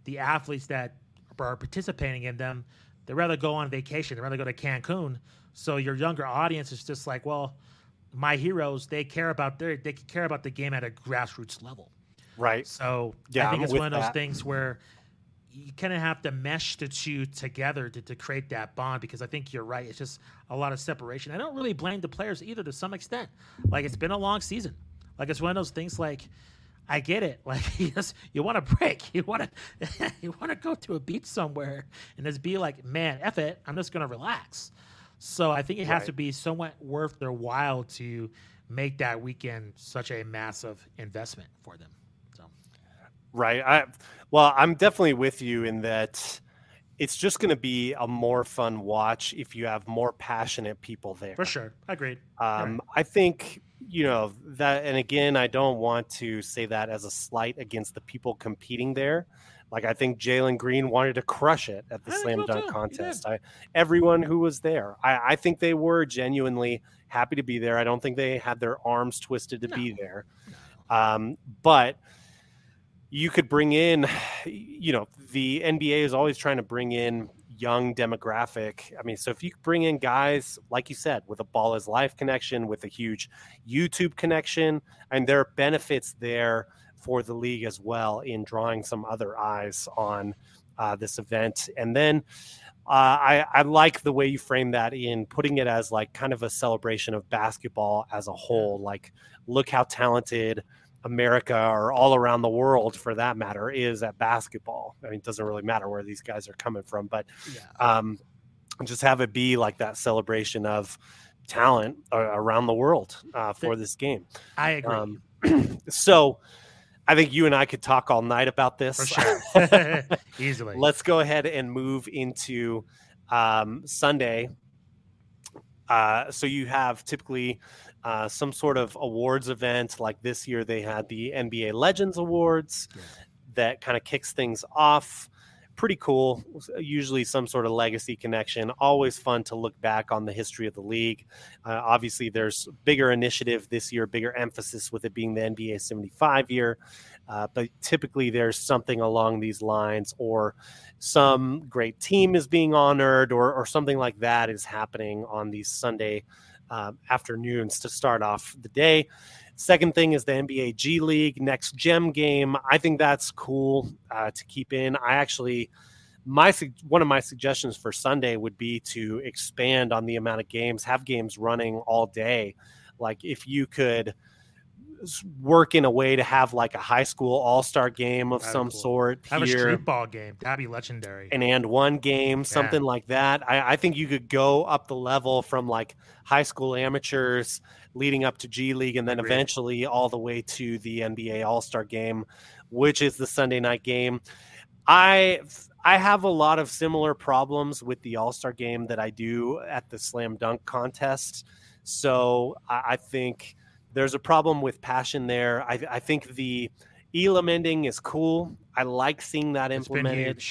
the athletes that are participating in them, they rather go on vacation, they rather go to Cancun. So your younger audience is just like, well, my heroes, they care about their they care about the game at a grassroots level. Right. So yeah, I think I'm it's one of those that. things where you kind of have to mesh the two together to, to create that bond because I think you're right. It's just a lot of separation. I don't really blame the players either to some extent. Like it's been a long season. Like it's one of those things like I get it. Like you just you want to break. You want to you want to go to a beach somewhere and just be like, man, F it. I'm just gonna relax. So I think it has right. to be somewhat worth their while to make that weekend such a massive investment for them. Right. I well, I'm definitely with you in that it's just going to be a more fun watch if you have more passionate people there. For sure. Agreed. Um, right. I think you know that and again i don't want to say that as a slight against the people competing there Like I think Jalen Green wanted to crush it at the I slam dunk too. Contest. I, everyone who was there, I, I think they were genuinely happy to be there. I don't think they had their arms twisted to be there. Um, but you could bring in, you know, the NBA is always trying to bring in young demographic. I mean, so if you bring in guys, like you said, with a ball is life connection, with a huge YouTube connection, and there are benefits there for the league as well in drawing some other eyes on uh, this event. And then uh, I, I like the way you frame that in putting it as like kind of a celebration of basketball as a whole. Like, look how talented America or all around the world, for that matter, is at basketball. I mean, it doesn't really matter where these guys are coming from, but Yeah. um, just have it be like that celebration of talent around the world uh, for this game. I agree. Um, so I think you and I could talk all night about this. for sure. Easily. Let's go ahead and move into um, Sunday. Uh, so you have typically uh, some sort of awards event. Like this year, they had the NBA Legends Awards Yeah. that kind of kicks things off. Pretty cool. Usually some sort of legacy connection. Always fun to look back on the history of the league. Uh, obviously, there's bigger initiative this year, bigger emphasis with it being the NBA 75 year. Uh, but typically, there's something along these lines, or some great team is being honored, or, or something like that is happening on these Sunday um, afternoons to start off the day. Second thing is the NBA G League next gem game. I think that's cool uh, to keep in. I actually, my one of my suggestions for Sunday would be to expand on the amount of games, have games running all day. Like if you could work in a way to have like a high school all star game of That'd some cool. sort Have a here street ball game. That'd be legendary. an and one game, something like that. I, I think you could go up the level from like high school amateurs leading up to G League and then Agreed. eventually all the way to the NBA All Star game, which is the Sunday night game. I I have a lot of similar problems with the All Star game that I do at the slam dunk contest. So I, I think there's a problem with passion there. I, I think the Elam ending is cool. I like seeing that It's implemented.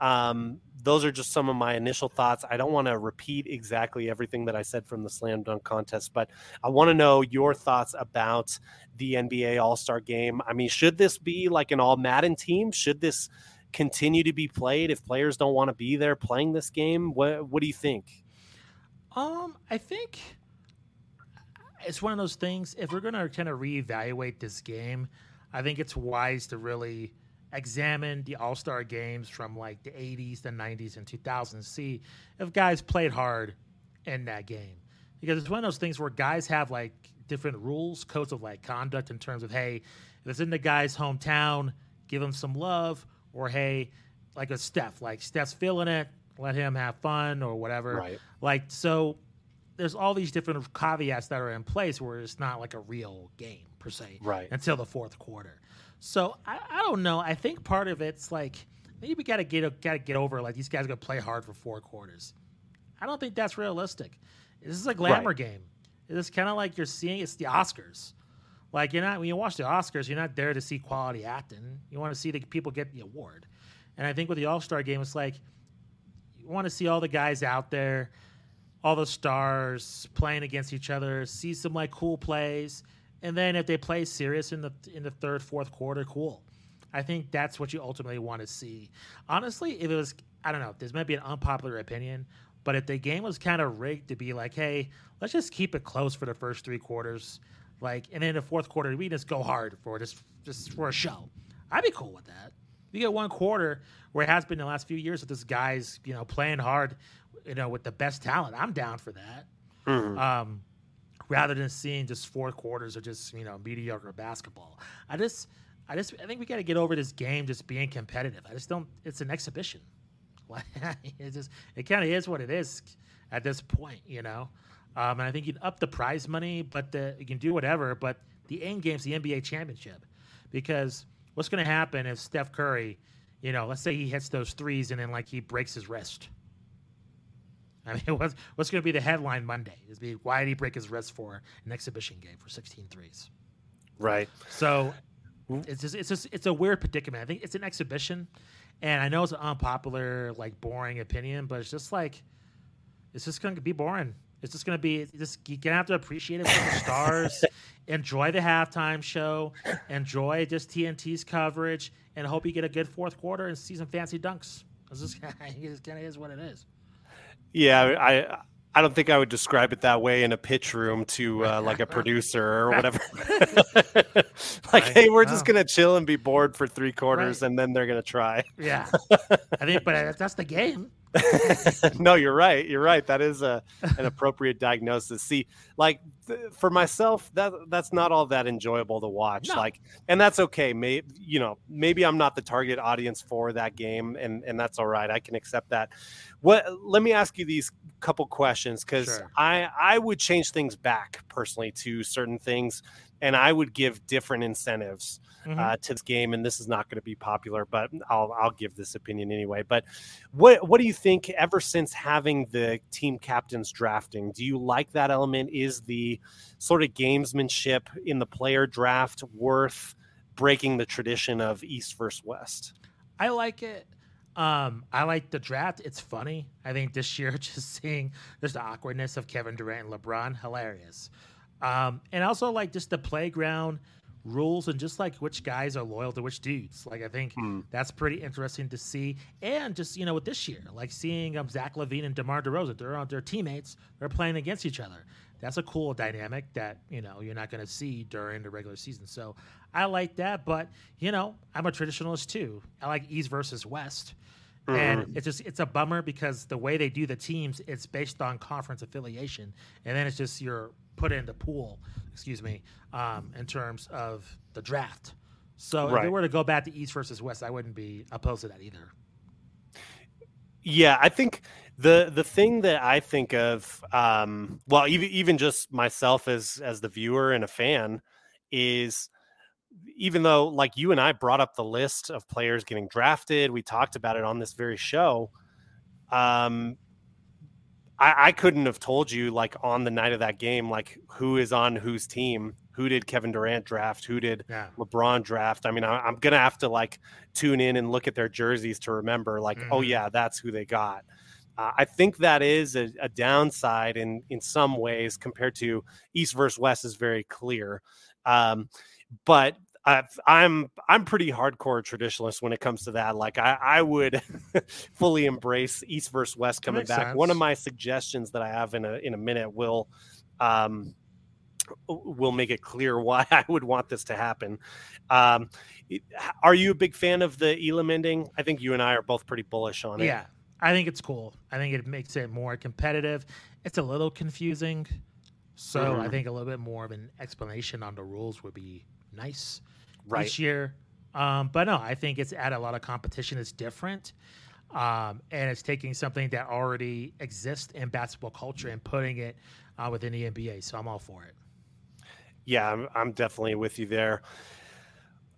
Um, those are just some of my initial thoughts. I don't want to repeat exactly everything that I said from the slam dunk contest, but I want to know your thoughts about the NBA All Star game. I mean, should this be like an all Madden team? Should this continue to be played if players don't want to be there playing this game? What What do you think? Um, I think it's one of those things. If we're gonna kind of reevaluate this game, I think it's wise to really examine the All Star games from like the '80s, the '90s, and 2000s. See if guys played hard in that game, because it's one of those things where guys have like different rules, codes of like conduct in terms of hey, if it's in the guy's hometown, give him some love, or hey, like a Steph, like Steph's feeling it, let him have fun or whatever. Right. Like so, there's all these different caveats that are in place where it's not like a real game per se Right. until the fourth quarter. So I, I don't know. I think part of it's like maybe we gotta get gotta get over like these guys are gonna play hard for four quarters. I don't think that's realistic. This is a glamour Right. game. It's kind of like you're seeing it's the Oscars. Like you're not when you watch the Oscars, you're not there to see quality acting. You want to see the people get the award. And I think with the All Star game, it's like you want to see all the guys out there, all the stars playing against each other, see some like cool plays, and then if they play serious in the in the third, fourth quarter, cool. I think that's what you ultimately want to see. Honestly, if it was, I don't know, this might be an unpopular opinion, but if the game was kind of rigged to be like, hey, let's just keep it close for the first three quarters, like, and then the fourth quarter we just go hard for just just for a show, I'd be cool with that. You get one quarter where it has been the last few years with this guys, you know, playing hard, you know, with the best talent. I'm down for that. Mhm. Um, rather than seeing just four quarters of just you know mediocre basketball. I just, I just, I think we got to get over this game just being competitive. I just don't. It's an exhibition. it just, it kind of is what it is at this point, you know. Um, and I think you up the prize money, but the, you can do whatever. But the end game's the NBA championship, because what's going to happen if Steph Curry, you know, let's say he hits those threes and then like he breaks his wrist. I mean, what's, what's going to be the headline Monday? Is be why did he break his wrist for an exhibition game for 16 threes? Right. So it's just it's just it's a weird predicament. I think it's an exhibition, and I know it's an unpopular, like boring opinion, but it's just like it's just going to be boring. It's just going to be just you're gonna have to appreciate it for the stars, enjoy the halftime show, enjoy just TNT's coverage, and hope you get a good fourth quarter and see some fancy dunks. It's just it kind of is what it is. Yeah, I I don't think I would describe it that way in a pitch room to uh, like a producer or whatever. like, hey, we're just gonna chill and be bored for three quarters, right. and then they're gonna try. Yeah, I think, but that's the game. no, you're right. You're right. That is a an appropriate diagnosis. See, like th- for myself, that that's not all that enjoyable to watch. No. Like, and that's okay. Maybe you know, maybe I'm not the target audience for that game, and and that's all right. I can accept that. What? Let me ask you these couple questions because sure. I I would change things back personally to certain things, and I would give different incentives mm-hmm. uh, to this game, and this is not going to be popular, but I'll I'll give this opinion anyway. But what what do you think? Ever since having the team captains drafting, do you like that element? Is the sort of gamesmanship in the player draft worth breaking the tradition of East versus West? I like it. Um, I like the draft. It's funny. I think this year, just seeing just the awkwardness of Kevin Durant and LeBron, hilarious. Um, and also like just the playground rules and just like which guys are loyal to which dudes. Like I think hmm. that's pretty interesting to see. And just you know with this year, like seeing um, Zach LaVine and DeMar DeRozan, they're on their teammates, they're playing against each other. That's a cool dynamic that you know you're not going to see during the regular season. So I like that. But you know I'm a traditionalist too. I like East versus West. Mm-hmm. And it's just it's a bummer because the way they do the teams, it's based on conference affiliation, and then it's just you're put in the pool, excuse me, um, in terms of the draft. So right. if they were to go back to East versus West, I wouldn't be opposed to that either. Yeah, I think the the thing that I think of, um, well, even even just myself as as the viewer and a fan, is even though like you and I brought up the list of players getting drafted, we talked about it on this very show. Um, I, I couldn't have told you like on the night of that game, like who is on whose team. Who did Kevin Durant draft? Who did yeah. LeBron draft? I mean, I, am gonna have to like tune in and look at their jerseys to remember, like, oh, mm-hmm. oh yeah, that's who they got. Uh, I think that is a, a, downside in in some ways compared to East versus West is very clear. Um, but i am I'm pretty hardcore traditionalist when it comes to that. Like I, I would fully embrace East versus West coming back. Sense. One of my suggestions that I have in a in a minute will um, will make it clear why I would want this to happen. Um, are you a big fan of the Elam ending? I think you and I are both pretty bullish on it. Yeah, I think it's cool. I think it makes it more competitive. It's a little confusing, so mm-hmm. I think a little bit more of an explanation on the rules would be nice right. each year. Um, but no, I think it's at a lot of competition. It's different. Um, and it's taking something that already exists in basketball culture and putting it uh, within the NBA. So I'm all for it. Yeah, I'm, I'm definitely with you there.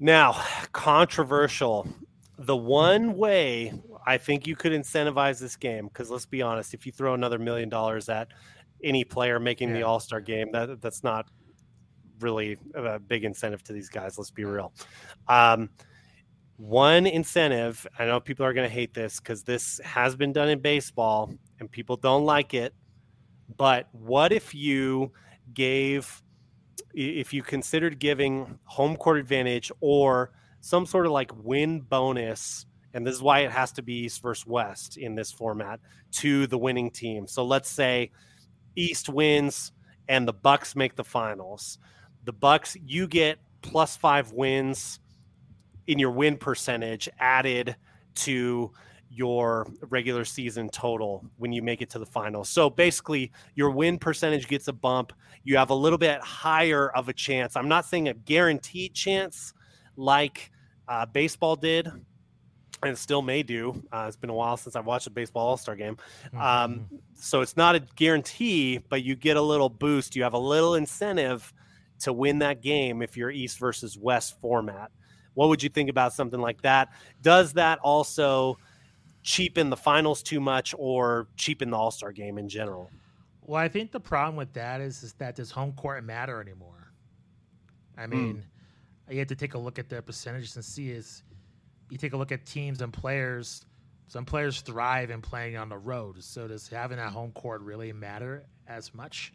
Now, controversial. The one way I think you could incentivize this game, because let's be honest, if you throw another million dollars at any player making yeah. the All Star game, that that's not really a big incentive to these guys. Let's be real. Um, one incentive, I know people are going to hate this because this has been done in baseball and people don't like it. But what if you gave, if you considered giving home court advantage or some sort of like win bonus, and this is why it has to be East versus West in this format to the winning team. So let's say East wins and the Bucks make the finals the Bucks, you get plus five wins in your win percentage added to your regular season total when you make it to the finals. So basically, your win percentage gets a bump. You have a little bit higher of a chance. I'm not saying a guaranteed chance like uh, baseball did, and still may do. Uh, it's been a while since I've watched a baseball All Star game. Um, mm-hmm. so it's not a guarantee, but you get a little boost. You have a little incentive to win that game if you're East versus West format. What would you think about something like that? Does that also cheapen the finals too much or cheapen the All Star game in general? Well, I think the problem with that is, is that does home court matter anymore? I hmm. mean, you have to take a look at their percentages and see is you take a look at teams and players. Some players thrive in playing on the road. So does having a home court really matter as much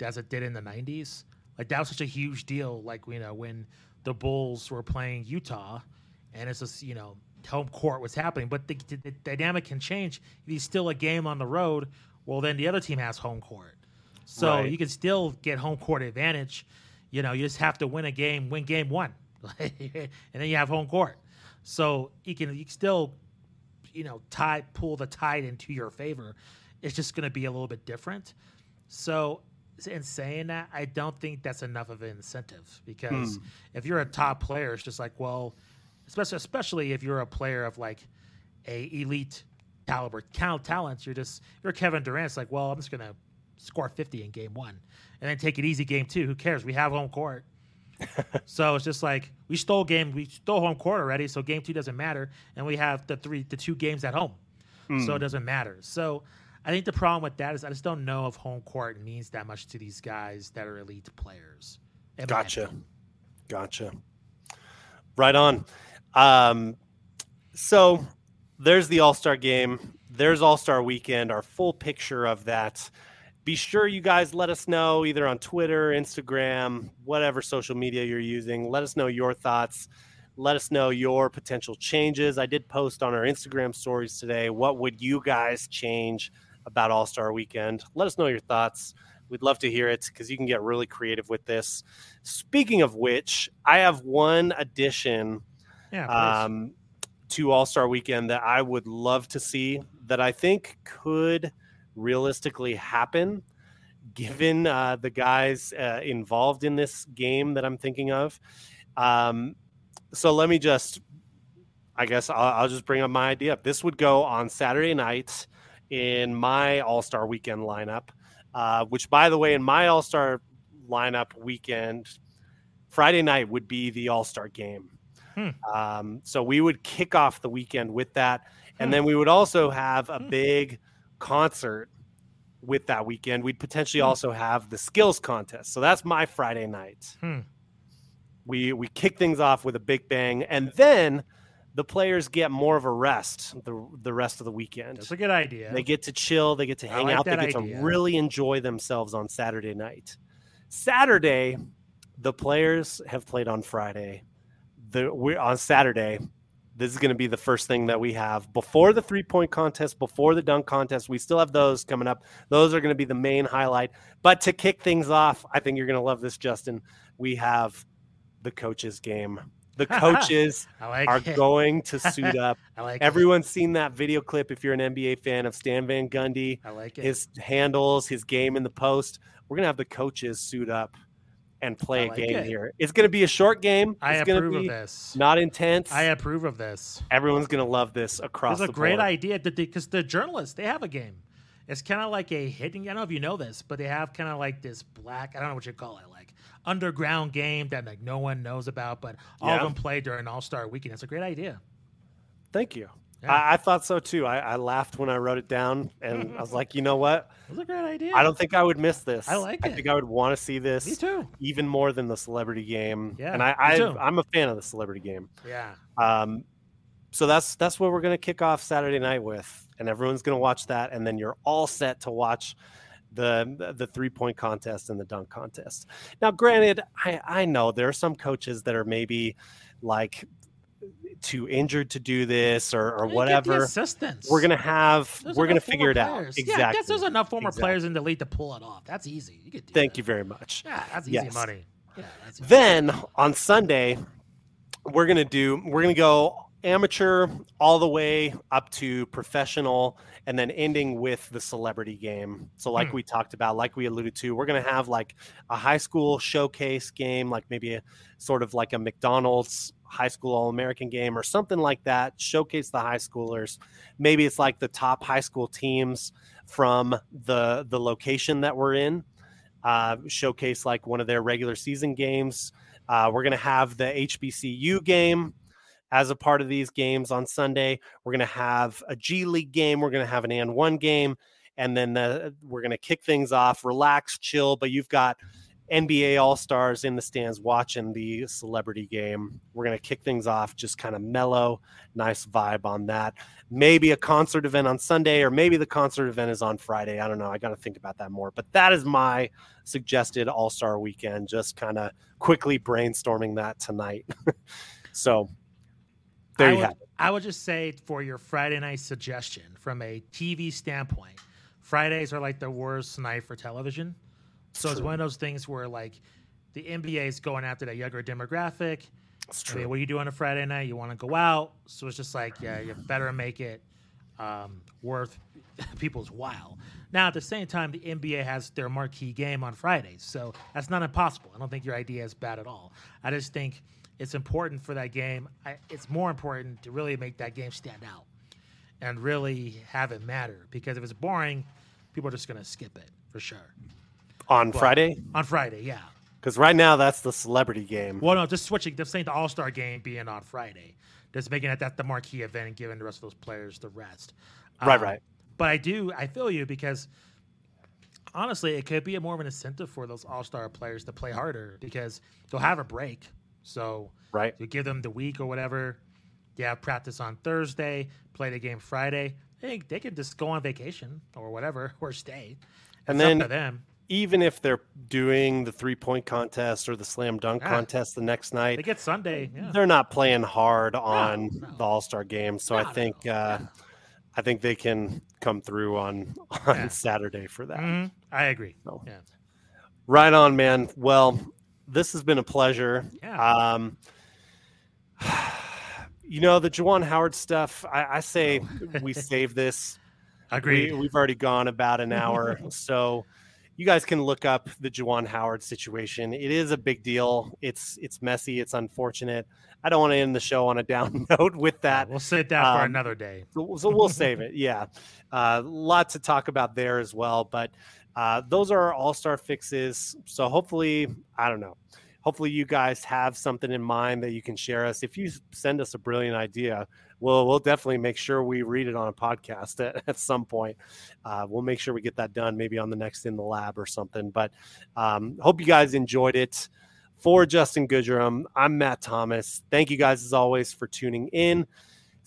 as it did in the '90s? Like that was such a huge deal. Like you know when the Bulls were playing Utah, and it's just you know home court was happening. But the, the, the dynamic can change. If you still a game on the road, well then the other team has home court. So Right. you can still get home court advantage. You know, you just have to win a game, win game one, and then you have home court. So you can you can still, you know, tie pull the tide into your favor. It's just going to be a little bit different. So in saying that, I don't think that's enough of an incentive because hmm. if you're a top player, it's just like well, especially especially if you're a player of like a elite caliber count talents, you're just you're Kevin Durant. It's like well, I'm just gonna score 50 in game one and then take it easy game two. Who cares? We have home court. so it's just like we stole game, we stole home court already, so game two doesn't matter, and we have the three, the two games at home, so it hmm. doesn't matter. So I think the problem with that is I just don't know if home court means that much to these guys that are elite players. Gotcha. Gotcha. Right on. Um, so there's the All Star game. There's All Star weekend. Our full picture of that. Be sure you guys let us know either on Twitter, Instagram, whatever social media you're using. Let us know your thoughts. Let us know your potential changes. I did post on our Instagram stories today. What would you guys change about All Star weekend? Let us know your thoughts. We'd love to hear it because you can get really creative with this. Speaking of which, I have one addition Yeah. um, to All Star Weekend that I would love to see that I think could realistically happen, given uh, the guys uh, involved in this game that I'm thinking of. Um, so let me just, I guess I'll, I'll just bring up my idea. This would go on Saturday night in my All Star Weekend lineup, uh, which, by the way, in my All Star lineup weekend, Friday night would be the All Star game. Hmm. Um, so we would kick off the weekend with that. And Hmm. then we would also have a Hmm. big concert with that weekend. We'd potentially Hmm. also have the skills contest. So that's my Friday night. Hmm. We we kick things off with a big bang, and then the players get more of a rest the the rest of the weekend. That's a good idea. They get to chill. They get to hang like out. They get idea. to really enjoy themselves on Saturday night. Saturday, the players have played on Friday. The we're on Saturday. This is going to be the first thing that we have before the three point contest, before the dunk contest. We still have those coming up. Those are going to be the main highlight. But to kick things off, I think you're going to love this, Justin. We have the coaches game. The coaches like are it. going to suit up. I like it. Everyone's seen that video clip if you're an NBA fan of Stan Van Gundy, I like it. his handles, his game in the post. We're gonna have the coaches suit up and play I a like game it. here. It's gonna be a short game. I it's gonna approve be of this. not intense. I approve of this. Everyone's gonna love this across It's a great idea because the journalists they have a game. It's kind of like a hidden. I don't know if you know this, but they have kind of like this black. I don't know what you call it, like underground game that like no one knows about, but all Yeah. of them play during All Star Weekend. It's a great idea. Thank you. Yeah. I, I thought so too. I, I laughed when I wrote it down, and I was like, you know what? It's a great idea. I don't think I would miss this. I like I it. I think I would want to see this Me too. even more than the celebrity game. Yeah, and I, I I'm a fan of the celebrity game. Yeah. Um, so that's that's what we're gonna kick off Saturday night with, and everyone's gonna watch that, and then you're all set to watch the the three point contest and the dunk contest. Now, granted, I I know there are some coaches that are maybe like too injured to do this or or Yeah, get the whatever. assistants. We're gonna have There's we're gonna figure it out players. exactly. Yeah, I guess there's enough former Exactly. players in the league to pull it off. That's easy. You could do Thank that. you very much. Yeah, that's easy Yes. money. Yeah, that's easy. Then on Sunday, we're gonna do we're gonna go amateur all the way up to professional, and then ending with the celebrity game. So, like Hmm. we talked about, like we alluded to, we're gonna have like a high school showcase game, like maybe a sort of like a McDonald's high school All American game or something like that. Showcase the high schoolers. Maybe it's like the top high school teams from the the location that we're in uh, showcase like one of their regular season games. Uh, we're going to have the HBCU game as a part of these games on Sunday. We're going to have a G League game. We're going to have an and one game. And then the, we're going to kick things off, relax, chill. But you've got NBA All Stars in the stands watching the celebrity game. We're going to kick things off, just kind of mellow, nice vibe on that. Maybe a concert event on Sunday, or maybe the concert event is on Friday. I don't know. I got to think about that more. But that is my suggested All Star weekend, just kind of quickly brainstorming that tonight. so there I you would, have it. I would just say for your Friday night suggestion from a TV standpoint, Fridays are like the worst night for television. So it's True. one of those things where like the NBA is going after that younger demographic. It's I mean, true. what you do on a Friday night? You want to go out, so it's just like, yeah, you better make it um, worth people's while. Now, at the same time, the NBA has their marquee game on Fridays, so that's not impossible. I don't think your idea is bad at all. I just think it's important for that game. I, it's more important to really make that game stand out and really have it matter. Because if it's boring, people are just going to skip it for sure on Friday? on Friday. Yeah. Because right now that's the celebrity game. Well, no, just switching. Just saying the All Star game being on Friday, just making it that the marquee event and giving the rest of those players the rest. Right, Um, right. But I do, I feel you because honestly, it could be a more of an incentive for those All Star players to play harder because they'll have a break. So Right. you give them the week or whatever. They have practice on Thursday, play the game Friday. They they can just go on vacation or whatever or stay. And It's then- to them. Even if they're doing the three point contest or the slam dunk Ah. contest the next night, They get Sunday. Yeah. they're not playing hard on no. the All Star game. So No, I think no. uh, Yeah. I think they can come through on on Yeah. Saturday for that. Mhm. I agree. So. Yeah. Right on, man. Well, this has been a pleasure. Yeah. Um, you know the Juwan Howard stuff. I, I say Oh. we save this. Agreed. We, we've already gone about an hour, so you guys can look up the Juwan Howard situation. It is a big deal. It's it's messy. It's unfortunate. I don't want to end the show on a down note with that. We'll sit that for um, another day. So, so we'll save it. Yeah, a lot to talk about there as well. But uh, those are our all-star fixes. So hopefully, I don't know. Hopefully, you guys have something in mind that you can share us. If you send us a brilliant idea, we'll we'll definitely make sure we read it on a podcast at, at some point. Uh, we'll make sure we get that done, maybe on the next in the lab or something. But um, hope you guys enjoyed it. For Justin Goodrum, I'm Matt Thomas. Thank you guys as always for tuning in.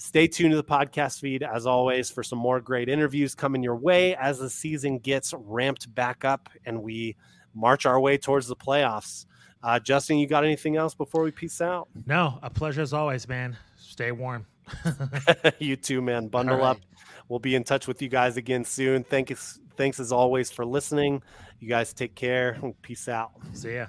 Stay tuned to the podcast feed as always for some more great interviews coming your way as the season gets ramped back up and we march our way towards the playoffs. Uh, Justin, you got anything else before we peace out? No, a pleasure as always, man. Stay warm. you too, man. Bundle right. up. We'll be in touch with you guys again soon. Thanks, thanks as always for listening. You guys take care. Peace out. See ya.